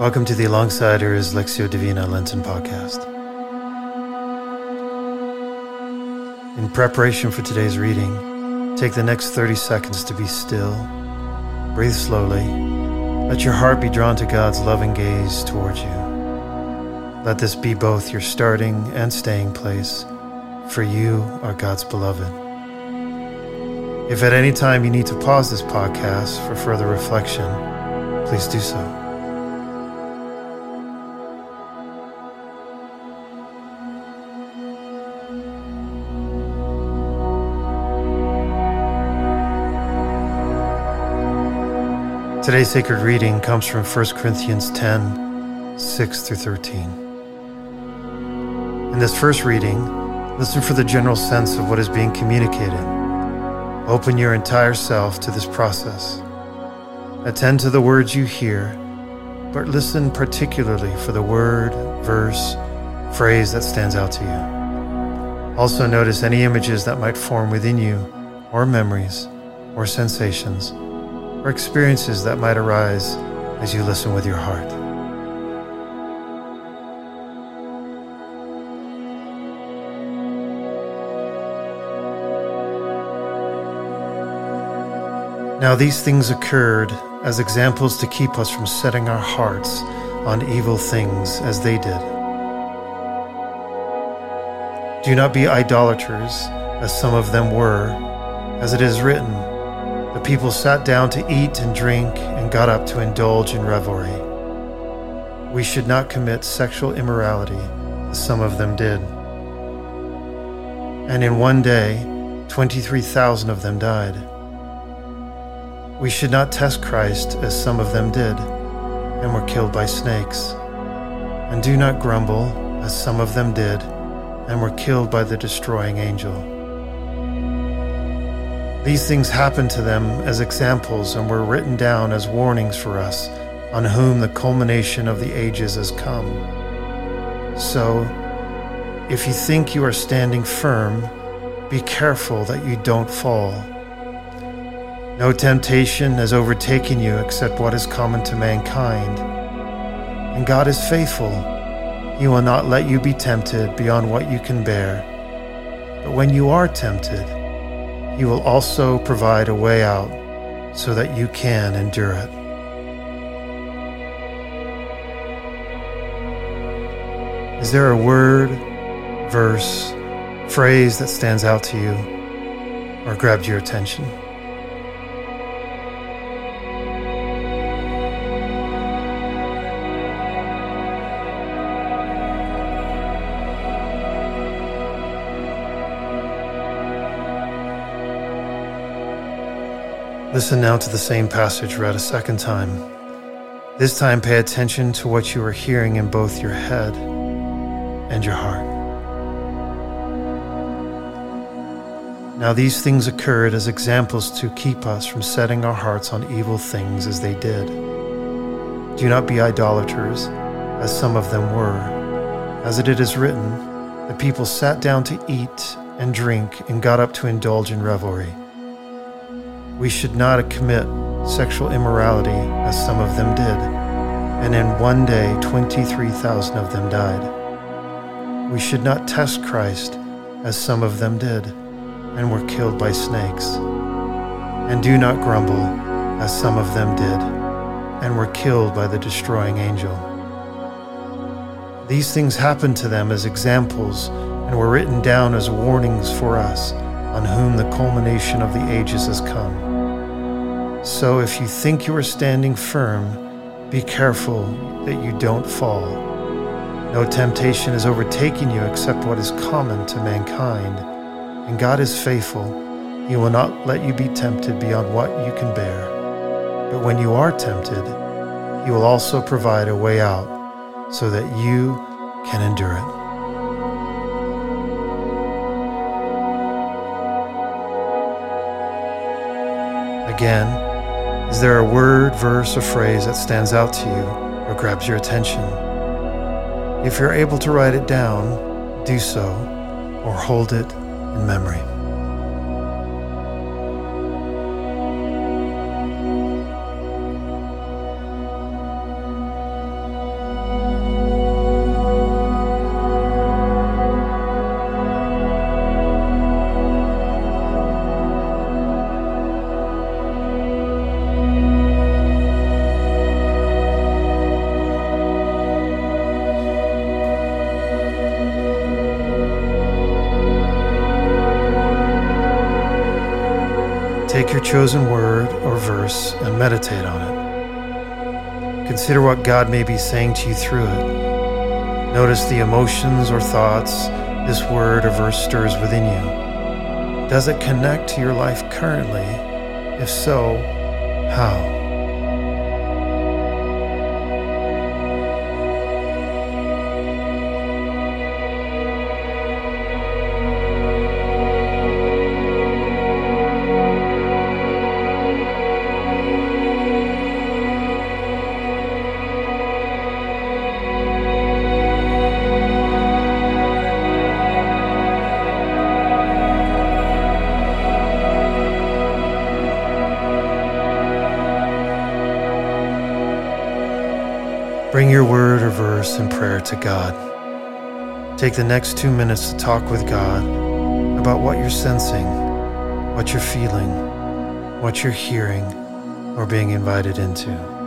Welcome to the Alongsiders Lectio Divina Lenten podcast. In preparation for today's reading, take the next 30 seconds to be still, breathe slowly, let your heart be drawn to God's loving gaze towards you. Let this be both your starting and staying place, for you are God's beloved. If at any time you need to pause this podcast for further reflection, please do so. Today's sacred reading comes from 1 Corinthians 10 6 through 13. In this first reading, listen for the general sense of what is being communicated. Open your entire self to this process. Attend to the words you hear, but listen particularly for the word, verse, phrase that stands out to you. Also, notice any images that might form within you, or memories, or sensations or experiences that might arise as you listen with your heart. Now, these things occurred as examples to keep us from setting our hearts on evil things as they did. Do not be idolaters, as some of them were, as it is written. People sat down to eat and drink and got up to indulge in revelry. We should not commit sexual immorality, as some of them did. And in one day, 23,000 of them died. We should not test Christ, as some of them did, and were killed by snakes. And do not grumble, as some of them did, and were killed by the destroying angel. These things happened to them as examples and were written down as warnings for us, on whom the culmination of the ages has come. So, if you think you are standing firm, be careful that you don't fall. No temptation has overtaken you except what is common to mankind. And God is faithful. He will not let you be tempted beyond what you can bear. But when you are tempted, he will also provide a way out so that you can endure it. Is there a word, verse, phrase that stands out to you or grabbed your attention? Listen now to the same passage read a second time. This time, pay attention to what you are hearing in both your head and your heart. Now, these things occurred as examples to keep us from setting our hearts on evil things as they did. Do not be idolaters, as some of them were. As it is written, the people sat down to eat and drink and got up to indulge in revelry. We should not commit sexual immorality as some of them did, and in one day 23,000 of them died. We should not test Christ as some of them did, and were killed by snakes. And do not grumble as some of them did, and were killed by the destroying angel. These things happened to them as examples and were written down as warnings for us, on whom the culmination of the ages has come. So if you think you are standing firm, be careful that you don't fall. No temptation is overtaking you except what is common to mankind. And God is faithful. He will not let you be tempted beyond what you can bear. But when you are tempted, He will also provide a way out so that you can endure it. Again, is there a word, verse, or phrase that stands out to you or grabs your attention? If you're able to write it down, do so or hold it in memory. Take your chosen word or verse and meditate on it. Consider what God may be saying to you through it. Notice the emotions or thoughts this word or verse stirs within you. Does it connect to your life currently? If so, how? In prayer to God. Take the next two minutes to talk with God about what you're sensing, what you're feeling, what you're hearing, or being invited into.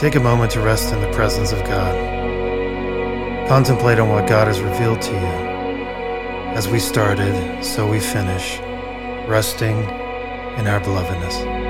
Take a moment to rest in the presence of God. Contemplate on what God has revealed to you. As we started, so we finish, resting in our belovedness.